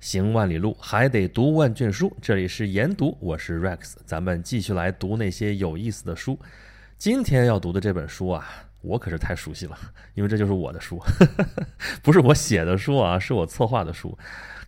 行万里路，还得读万卷书。这里是研读，我是 Rex，咱们继续来读那些有意思的书。今天要读的这本书啊，我可是太熟悉了，因为这就是我的书，不是我写的书啊，是我策划的书。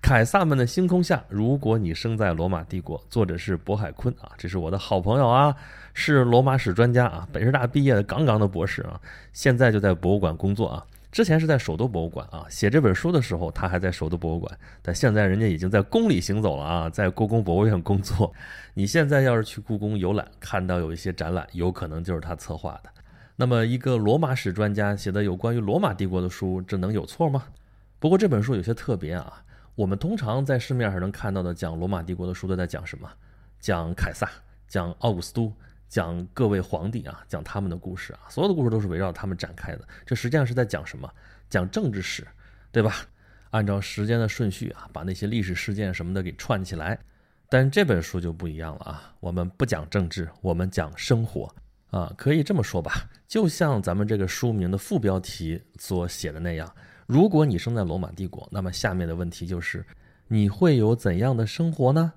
凯撒们的星空下，如果你生在罗马帝国，作者是渤海坤啊，这是我的好朋友啊，是罗马史专家啊，北师大毕业的杠杠的博士啊，现在就在博物馆工作啊。之前是在首都博物馆啊，写这本书的时候他还在首都博物馆，但现在人家已经在宫里行走了啊，在故宫博物院工作。你现在要是去故宫游览，看到有一些展览，有可能就是他策划的。那么一个罗马史专家写的有关于罗马帝国的书，这能有错吗？不过这本书有些特别啊，我们通常在市面上能看到的讲罗马帝国的书都在讲什么？讲凯撒，讲奥古斯都。讲各位皇帝啊，讲他们的故事啊，所有的故事都是围绕他们展开的。这实际上是在讲什么？讲政治史，对吧？按照时间的顺序啊，把那些历史事件什么的给串起来。但这本书就不一样了啊，我们不讲政治，我们讲生活啊，可以这么说吧？就像咱们这个书名的副标题所写的那样，如果你生在罗马帝国，那么下面的问题就是，你会有怎样的生活呢？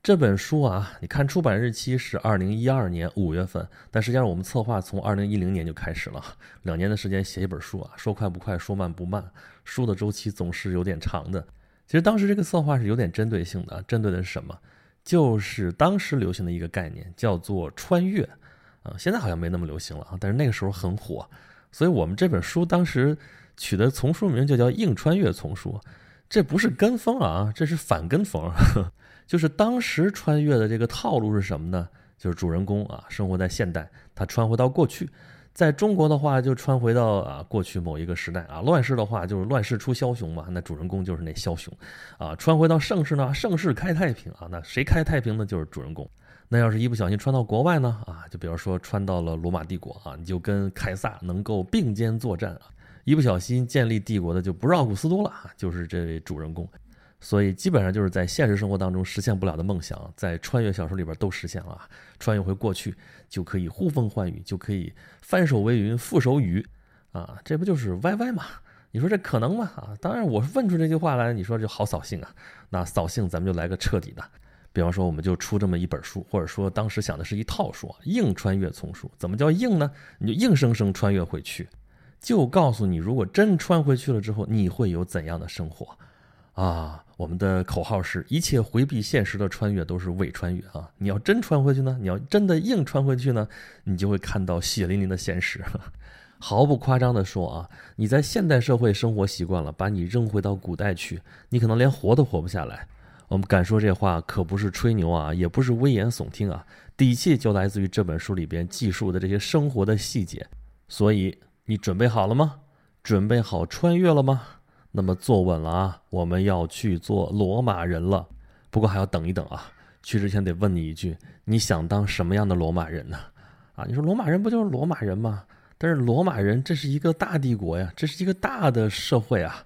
这本书啊，你看出版日期是二零一二年五月份，但实际上我们策划从二零一零年就开始了，两年的时间写一本书啊，说快不快，说慢不慢，书的周期总是有点长的。其实当时这个策划是有点针对性的，针对的是什么？就是当时流行的一个概念，叫做穿越啊，现在好像没那么流行了啊，但是那个时候很火，所以我们这本书当时取的丛书名就叫《硬穿越丛书》，这不是跟风啊，这是反跟风。就是当时穿越的这个套路是什么呢？就是主人公啊，生活在现代，他穿回到过去，在中国的话就穿回到啊过去某一个时代啊，乱世的话就是乱世出枭雄嘛，那主人公就是那枭雄，啊，穿回到盛世呢，盛世开太平啊，那谁开太平呢？就是主人公。那要是一不小心穿到国外呢，啊，就比如说穿到了罗马帝国啊，你就跟凯撒能够并肩作战啊，一不小心建立帝国的就不是奥古斯都了啊，就是这位主人公。所以基本上就是在现实生活当中实现不了的梦想，在穿越小说里边都实现了。穿越回过去就可以呼风唤雨，就可以翻手为云覆手雨，啊，这不就是歪歪吗？你说这可能吗？啊，当然我问出这句话来，你说就好扫兴啊。那扫兴咱们就来个彻底的，比方说我们就出这么一本书，或者说当时想的是一套书，硬穿越丛书。怎么叫硬呢？你就硬生生穿越回去，就告诉你，如果真穿回去了之后，你会有怎样的生活？啊，我们的口号是一切回避现实的穿越都是伪穿越啊！你要真穿回去呢？你要真的硬穿回去呢？你就会看到血淋淋的现实。毫不夸张的说啊，你在现代社会生活习惯了，把你扔回到古代去，你可能连活都活不下来。我们敢说这话可不是吹牛啊，也不是危言耸听啊，底气就来自于这本书里边记述的这些生活的细节。所以你准备好了吗？准备好穿越了吗？那么坐稳了啊，我们要去做罗马人了。不过还要等一等啊，去之前得问你一句：你想当什么样的罗马人呢？啊，你说罗马人不就是罗马人吗？但是罗马人这是一个大帝国呀，这是一个大的社会啊，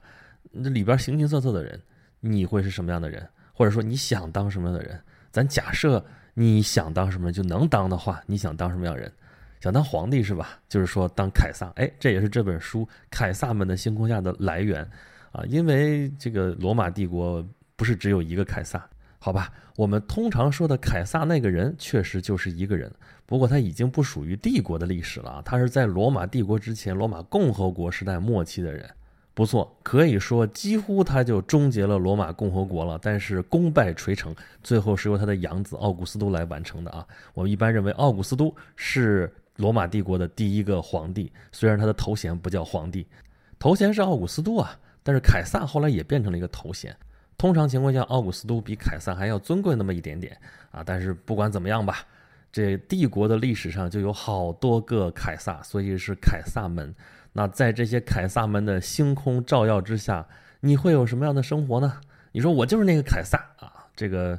这里边形形色色的人，你会是什么样的人？或者说你想当什么样的人？咱假设你想当什么就能当的话，你想当什么样人？想当皇帝是吧？就是说当凯撒。哎，这也是这本书《凯撒们的星空下的》来源。啊，因为这个罗马帝国不是只有一个凯撒，好吧？我们通常说的凯撒那个人确实就是一个人，不过他已经不属于帝国的历史了，他是在罗马帝国之前，罗马共和国时代末期的人。不错，可以说几乎他就终结了罗马共和国了，但是功败垂成，最后是由他的养子奥古斯都来完成的啊。我们一般认为奥古斯都是罗马帝国的第一个皇帝，虽然他的头衔不叫皇帝，头衔是奥古斯都啊。但是凯撒后来也变成了一个头衔，通常情况下，奥古斯都比凯撒还要尊贵那么一点点啊。但是不管怎么样吧，这帝国的历史上就有好多个凯撒，所以是凯撒门。那在这些凯撒门的星空照耀之下，你会有什么样的生活呢？你说我就是那个凯撒啊，这个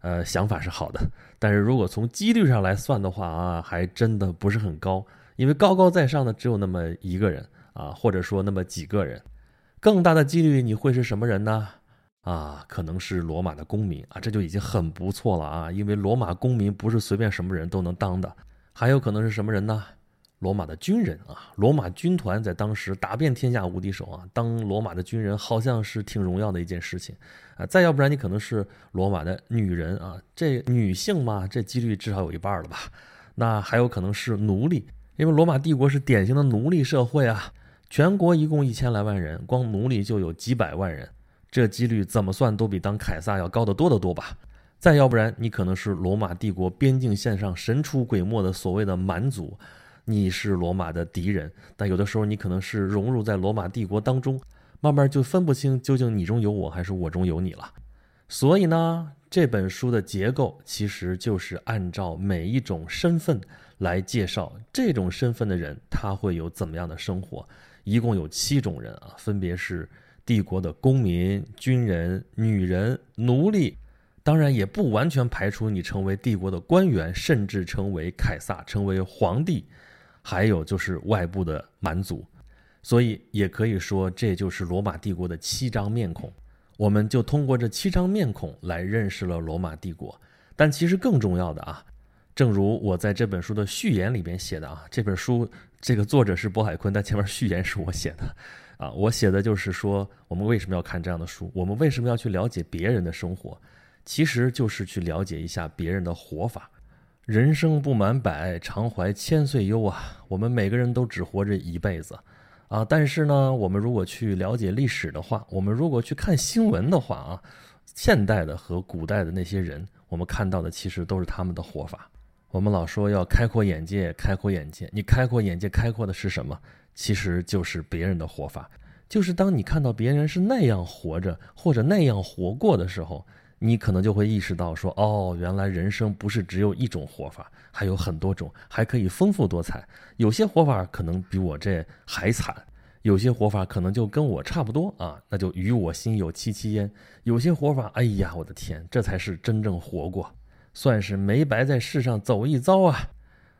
呃想法是好的，但是如果从几率上来算的话啊，还真的不是很高，因为高高在上的只有那么一个人啊，或者说那么几个人。更大的几率你会是什么人呢？啊，可能是罗马的公民啊，这就已经很不错了啊，因为罗马公民不是随便什么人都能当的。还有可能是什么人呢？罗马的军人啊，罗马军团在当时打遍天下无敌手啊，当罗马的军人好像是挺荣耀的一件事情啊。再要不然你可能是罗马的女人啊，这女性嘛，这几率至少有一半了吧？那还有可能是奴隶，因为罗马帝国是典型的奴隶社会啊，全国一共一千来万人，光奴隶就有几百万人，这几率怎么算都比当凯撒要高得多得多吧？再要不然你可能是罗马帝国边境线上神出鬼没的所谓的蛮族。你是罗马的敌人，但有的时候你可能是融入在罗马帝国当中，慢慢就分不清究竟你中有我还是我中有你了。所以呢，这本书的结构其实就是按照每一种身份来介绍这种身份的人他会有怎么样的生活。一共有七种人啊，分别是帝国的公民、军人、女人、奴隶，当然也不完全排除你成为帝国的官员，甚至成为凯撒，成为皇帝。还有就是外部的蛮族，所以也可以说这就是罗马帝国的七张面孔。我们就通过这七张面孔来认识了罗马帝国。但其实更重要的啊，正如我在这本书的序言里边写的啊，这本书这个作者是渤海坤，但前面序言是我写的啊，我写的就是说我们为什么要看这样的书，我们为什么要去了解别人的生活，其实就是去了解一下别人的活法。人生不满百，常怀千岁忧啊！我们每个人都只活着一辈子，啊！但是呢，我们如果去了解历史的话，我们如果去看新闻的话啊，现代的和古代的那些人，我们看到的其实都是他们的活法。我们老说要开阔眼界，开阔眼界，你开阔眼界，开阔的是什么？其实就是别人的活法，就是当你看到别人是那样活着，或者那样活过的时候。你可能就会意识到，说哦，原来人生不是只有一种活法，还有很多种，还可以丰富多彩。有些活法可能比我这还惨，有些活法可能就跟我差不多啊，那就与我心有戚戚焉。有些活法，哎呀，我的天，这才是真正活过，算是没白在世上走一遭啊。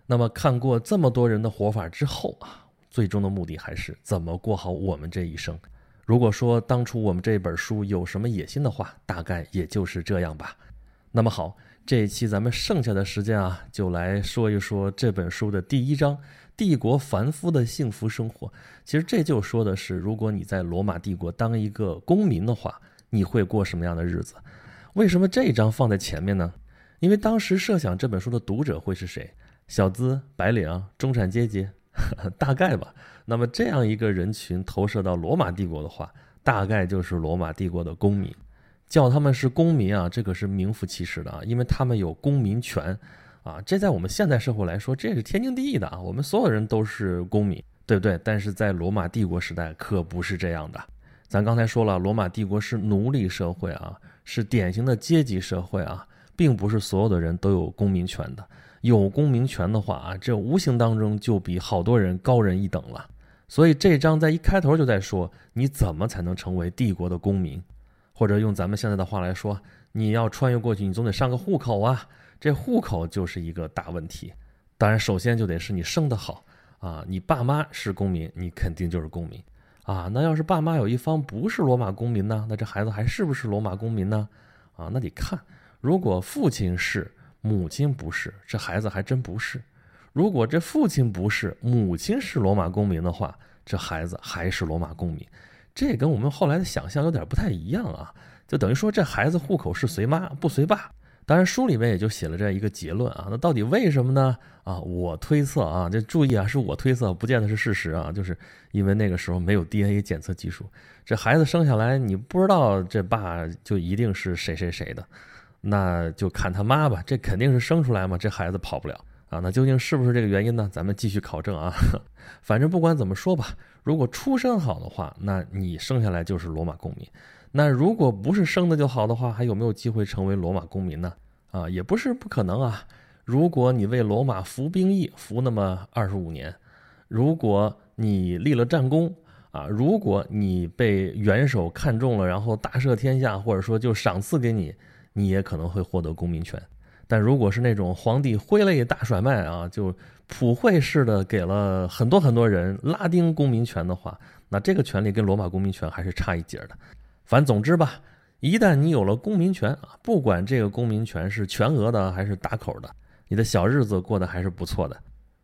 那么看过这么多人的活法之后啊，最终的目的还是怎么过好我们这一生。如果说当初我们这本书有什么野心的话，大概也就是这样吧。那么好，这一期咱们剩下的时间啊，就来说一说这本书的第一章——帝国凡夫的幸福生活。其实这就说的是，如果你在罗马帝国当一个公民的话，你会过什么样的日子？为什么这一章放在前面呢？因为当时设想这本书的读者会是谁？小资、白领、中产阶级。大概吧。那么这样一个人群投射到罗马帝国的话，大概就是罗马帝国的公民。叫他们是公民啊，这可是名副其实的啊，因为他们有公民权啊。这在我们现代社会来说，这是天经地义的啊。我们所有人都是公民，对不对？但是在罗马帝国时代可不是这样的。咱刚才说了，罗马帝国是奴隶社会啊，是典型的阶级社会啊，并不是所有的人都有公民权的。有公民权的话啊，这无形当中就比好多人高人一等了。所以这章在一开头就在说，你怎么才能成为帝国的公民？或者用咱们现在的话来说，你要穿越过去，你总得上个户口啊。这户口就是一个大问题。当然，首先就得是你生得好啊，你爸妈是公民，你肯定就是公民啊。那要是爸妈有一方不是罗马公民呢？那这孩子还是不是罗马公民呢？啊，那得看，如果父亲是。母亲不是，这孩子还真不是。如果这父亲不是，母亲是罗马公民的话，这孩子还是罗马公民。这跟我们后来的想象有点不太一样啊，就等于说这孩子户口是随妈不随爸。当然书里面也就写了这样一个结论啊，那到底为什么呢？啊，我推测啊，这注意啊，是我推测，不见得是事实啊，就是因为那个时候没有 DNA 检测技术，这孩子生下来你不知道这爸就一定是谁谁谁的。那就看他妈吧，这肯定是生出来嘛，这孩子跑不了啊。那究竟是不是这个原因呢？咱们继续考证啊。反正不管怎么说吧，如果出身好的话，那你生下来就是罗马公民。那如果不是生的就好的话，还有没有机会成为罗马公民呢？啊，也不是不可能啊。如果你为罗马服兵役，服那么二十五年，如果你立了战功啊，如果你被元首看中了，然后大赦天下，或者说就赏赐给你。你也可能会获得公民权，但如果是那种皇帝挥泪大甩卖啊，就普惠式的给了很多很多人拉丁公民权的话，那这个权利跟罗马公民权还是差一截的。反总之吧，一旦你有了公民权啊，不管这个公民权是全额的还是打口的，你的小日子过得还是不错的。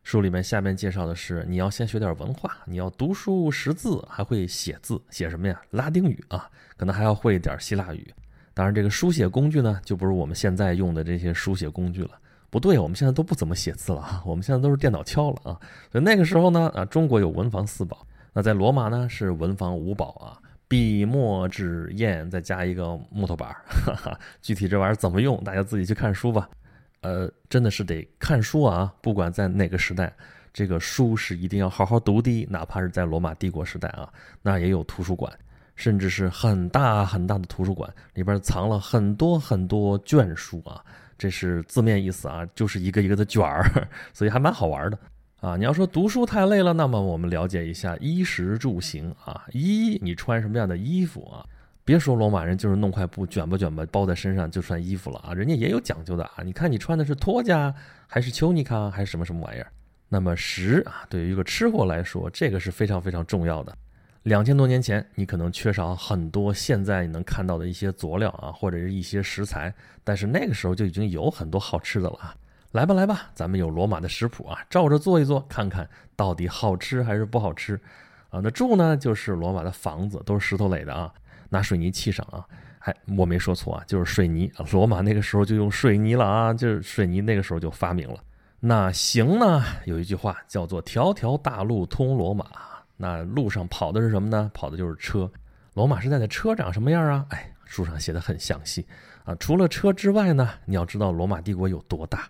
书里面下面介绍的是，你要先学点文化，你要读书识字，还会写字，写什么呀？拉丁语啊，可能还要会一点希腊语。当然，这个书写工具呢，就不是我们现在用的这些书写工具了。不对，我们现在都不怎么写字了啊，我们现在都是电脑敲了啊。所以那个时候呢，啊，中国有文房四宝，那在罗马呢是文房五宝啊，笔墨纸砚，再加一个木头板儿。具体这玩意儿怎么用，大家自己去看书吧。呃，真的是得看书啊！不管在哪个时代，这个书是一定要好好读的。哪怕是在罗马帝国时代啊，那也有图书馆，甚至是很大很大的图书馆，里边藏了很多很多卷书啊。这是字面意思啊，就是一个一个的卷儿，所以还蛮好玩的啊。你要说读书太累了，那么我们了解一下衣食住行啊，衣你穿什么样的衣服啊？别说罗马人就是弄块布卷吧卷吧包在身上就算衣服了啊，人家也有讲究的啊。你看你穿的是托加还是丘尼卡还是什么什么玩意儿？那么食啊，对于一个吃货来说，这个是非常非常重要的。两千多年前，你可能缺少很多现在你能看到的一些佐料啊，或者是一些食材，但是那个时候就已经有很多好吃的了啊。来吧来吧，咱们有罗马的食谱啊，照着做一做，看看到底好吃还是不好吃啊。那住呢，就是罗马的房子，都是石头垒的啊。拿水泥砌上啊，哎，我没说错啊，就是水泥。罗马那个时候就用水泥了啊，就是水泥那个时候就发明了。那行呢，有一句话叫做“条条大路通罗马”。那路上跑的是什么呢？跑的就是车。罗马时代的车长什么样啊？哎，书上写的很详细啊。除了车之外呢，你要知道罗马帝国有多大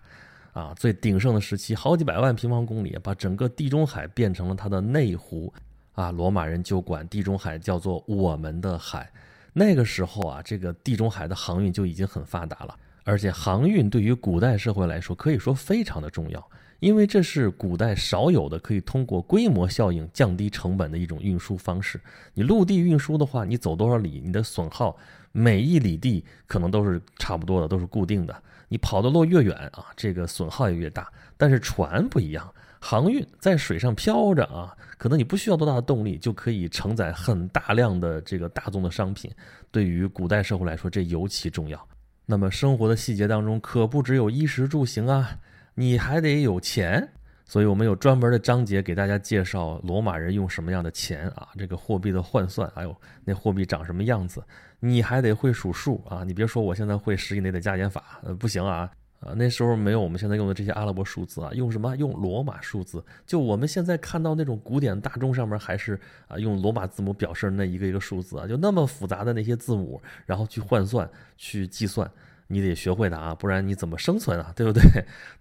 啊？最鼎盛的时期，好几百万平方公里，把整个地中海变成了它的内湖。啊，罗马人就管地中海叫做我们的海。那个时候啊，这个地中海的航运就已经很发达了，而且航运对于古代社会来说可以说非常的重要，因为这是古代少有的可以通过规模效应降低成本的一种运输方式。你陆地运输的话，你走多少里，你的损耗每一里地可能都是差不多的，都是固定的。你跑的路越远啊，这个损耗也越大。但是船不一样。航运在水上漂着啊，可能你不需要多大的动力就可以承载很大量的这个大宗的商品。对于古代社会来说，这尤其重要。那么生活的细节当中，可不只有衣食住行啊，你还得有钱。所以我们有专门的章节给大家介绍罗马人用什么样的钱啊，这个货币的换算，还有那货币长什么样子。你还得会数数啊，你别说我现在会十以内的加减法，呃，不行啊。啊，那时候没有我们现在用的这些阿拉伯数字啊，用什么？用罗马数字。就我们现在看到那种古典大钟上面，还是啊用罗马字母表示那一个一个数字啊，就那么复杂的那些字母，然后去换算、去计算，你得学会的啊，不然你怎么生存啊？对不对？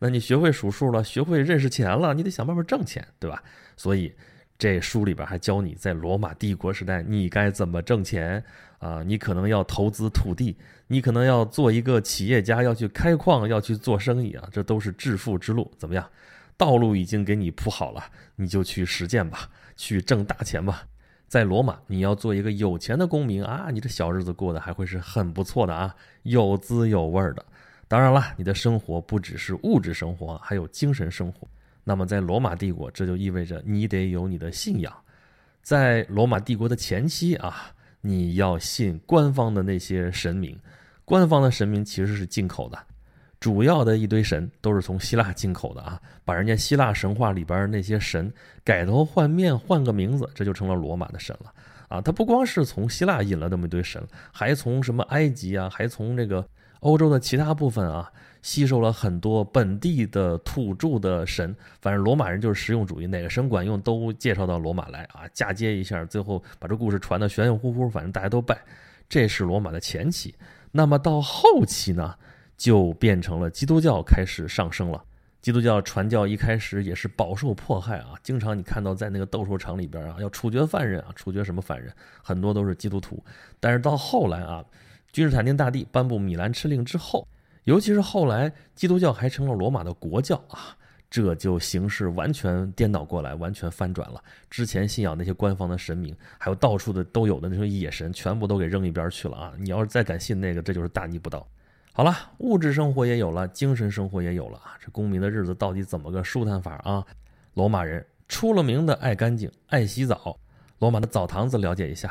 那你学会数数了，学会认识钱了，你得想办法挣钱，对吧？所以。这书里边还教你在罗马帝国时代你该怎么挣钱啊？你可能要投资土地，你可能要做一个企业家，要去开矿，要去做生意啊，这都是致富之路。怎么样？道路已经给你铺好了，你就去实践吧，去挣大钱吧。在罗马，你要做一个有钱的公民啊，你这小日子过得还会是很不错的啊，有滋有味的。当然了，你的生活不只是物质生活，还有精神生活。那么，在罗马帝国，这就意味着你得有你的信仰。在罗马帝国的前期啊，你要信官方的那些神明。官方的神明其实是进口的，主要的一堆神都是从希腊进口的啊。把人家希腊神话里边那些神改头换面，换个名字，这就成了罗马的神了啊。他不光是从希腊引了那么一堆神，还从什么埃及啊，还从这个欧洲的其他部分啊。吸收了很多本地的土著的神，反正罗马人就是实用主义，哪个神管用都介绍到罗马来啊，嫁接一下，最后把这故事传的玄玄乎乎，反正大家都拜。这是罗马的前期，那么到后期呢，就变成了基督教开始上升了。基督教传教一开始也是饱受迫害啊，经常你看到在那个斗兽场里边啊，要处决犯人啊，处决什么犯人，很多都是基督徒。但是到后来啊，君士坦丁大帝颁布米兰敕令之后。尤其是后来，基督教还成了罗马的国教啊，这就形势完全颠倒过来，完全翻转了。之前信仰那些官方的神明，还有到处的都有的那种野神，全部都给扔一边去了啊！你要是再敢信那个，这就是大逆不道。好了，物质生活也有了，精神生活也有了啊！这公民的日子到底怎么个舒坦法啊？罗马人出了名的爱干净，爱洗澡。罗马的澡堂子了解一下，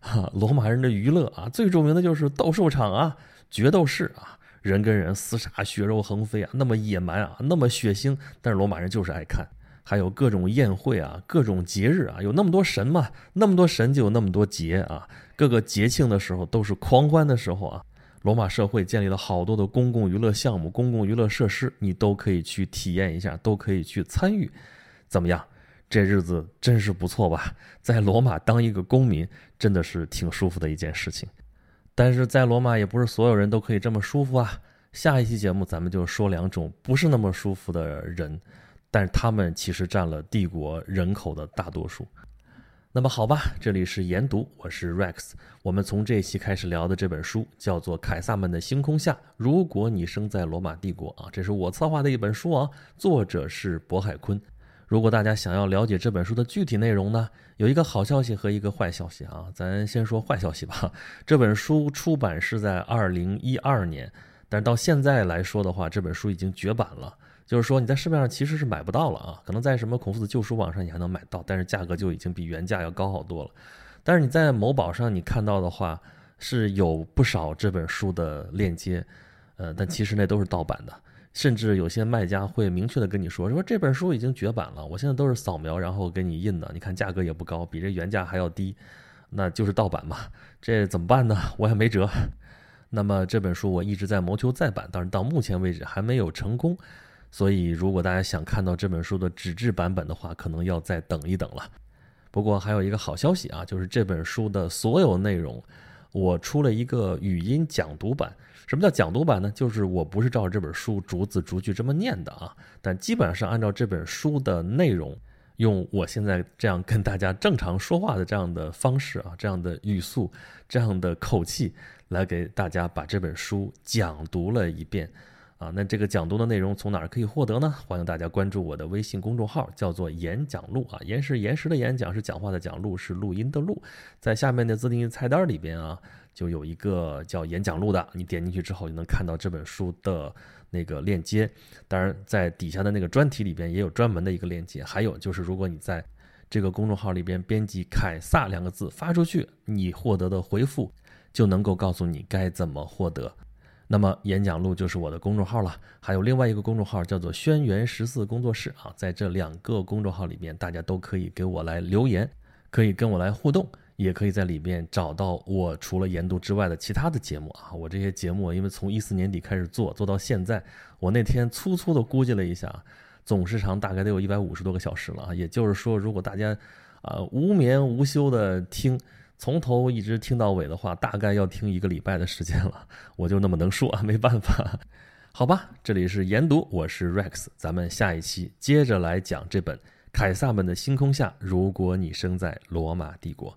哈，罗马人的娱乐啊，最著名的就是斗兽场啊，决斗士啊。人跟人厮杀，血肉横飞啊，那么野蛮啊，那么血腥，但是罗马人就是爱看还有各种宴会啊，各种节日啊，有那么多神嘛，那么多神就有那么多节啊，各个节庆的时候都是狂欢的时候啊。罗马社会建立了好多的公共娱乐项目、公共娱乐设施，你都可以去体验一下，都可以去参与，怎么样？这日子真是不错吧？在罗马当一个公民，真的是挺舒服的一件事情。但是在罗马也不是所有人都可以这么舒服啊。下一期节目咱们就说两种不是那么舒服的人，但是他们其实占了帝国人口的大多数。那么好吧，这里是研读，我是 Rex。我们从这一期开始聊的这本书叫做《凯撒们的星空下》，如果你生在罗马帝国啊，这是我策划的一本书啊，作者是渤海坤。如果大家想要了解这本书的具体内容呢，有一个好消息和一个坏消息啊。咱先说坏消息吧，这本书出版是在二零一二年，但是到现在来说的话，这本书已经绝版了。就是说你在市面上其实是买不到了啊，可能在什么孔夫子旧书网上你还能买到，但是价格就已经比原价要高好多了。但是你在某宝上你看到的话，是有不少这本书的链接，呃，但其实那都是盗版的，甚至有些卖家会明确的跟你说，说这本书已经绝版了，我现在都是扫描然后给你印的，你看价格也不高，比这原价还要低，那就是盗版嘛，这怎么办呢？我也没辙。那么这本书我一直在谋求再版，但是到目前为止还没有成功。所以，如果大家想看到这本书的纸质版本的话，可能要再等一等了。不过还有一个好消息啊，就是这本书的所有内容，我出了一个语音讲读版。什么叫讲读版呢？就是我不是照着这本书逐字逐句这么念的啊，但基本上是按照这本书的内容，用我现在这样跟大家正常说话的这样的方式啊，这样的语速，这样的口气，来给大家把这本书讲读了一遍。啊，那这个讲读的内容从哪儿可以获得呢？欢迎大家关注我的微信公众号，叫做“演讲录”啊，言是岩石的演讲是讲话的讲，录是录音的录，在下面的自定义菜单里边啊，就有一个叫“演讲录”的，你点进去之后就能看到这本书的那个链接。当然，在底下的那个专题里边也有专门的一个链接。还有就是，如果你在这个公众号里边编辑“凯撒”两个字发出去，你获得的回复就能够告诉你该怎么获得。那么演讲录就是我的公众号了，还有另外一个公众号叫做轩辕十四工作室啊，在这两个公众号里面，大家都可以给我来留言，可以跟我来互动，也可以在里面找到我除了研读之外的其他的节目啊。我这些节目因为从一四年底开始做，做到现在，我那天粗粗的估计了一下，总时长大概得有一百五十多个小时了啊。也就是说，如果大家啊无眠无休的听。从头一直听到尾的话，大概要听一个礼拜的时间了。我就那么能说，没办法。好吧，这里是研读，我是 Rex，咱们下一期接着来讲这本《凯撒们的星空下》，如果你生在罗马帝国。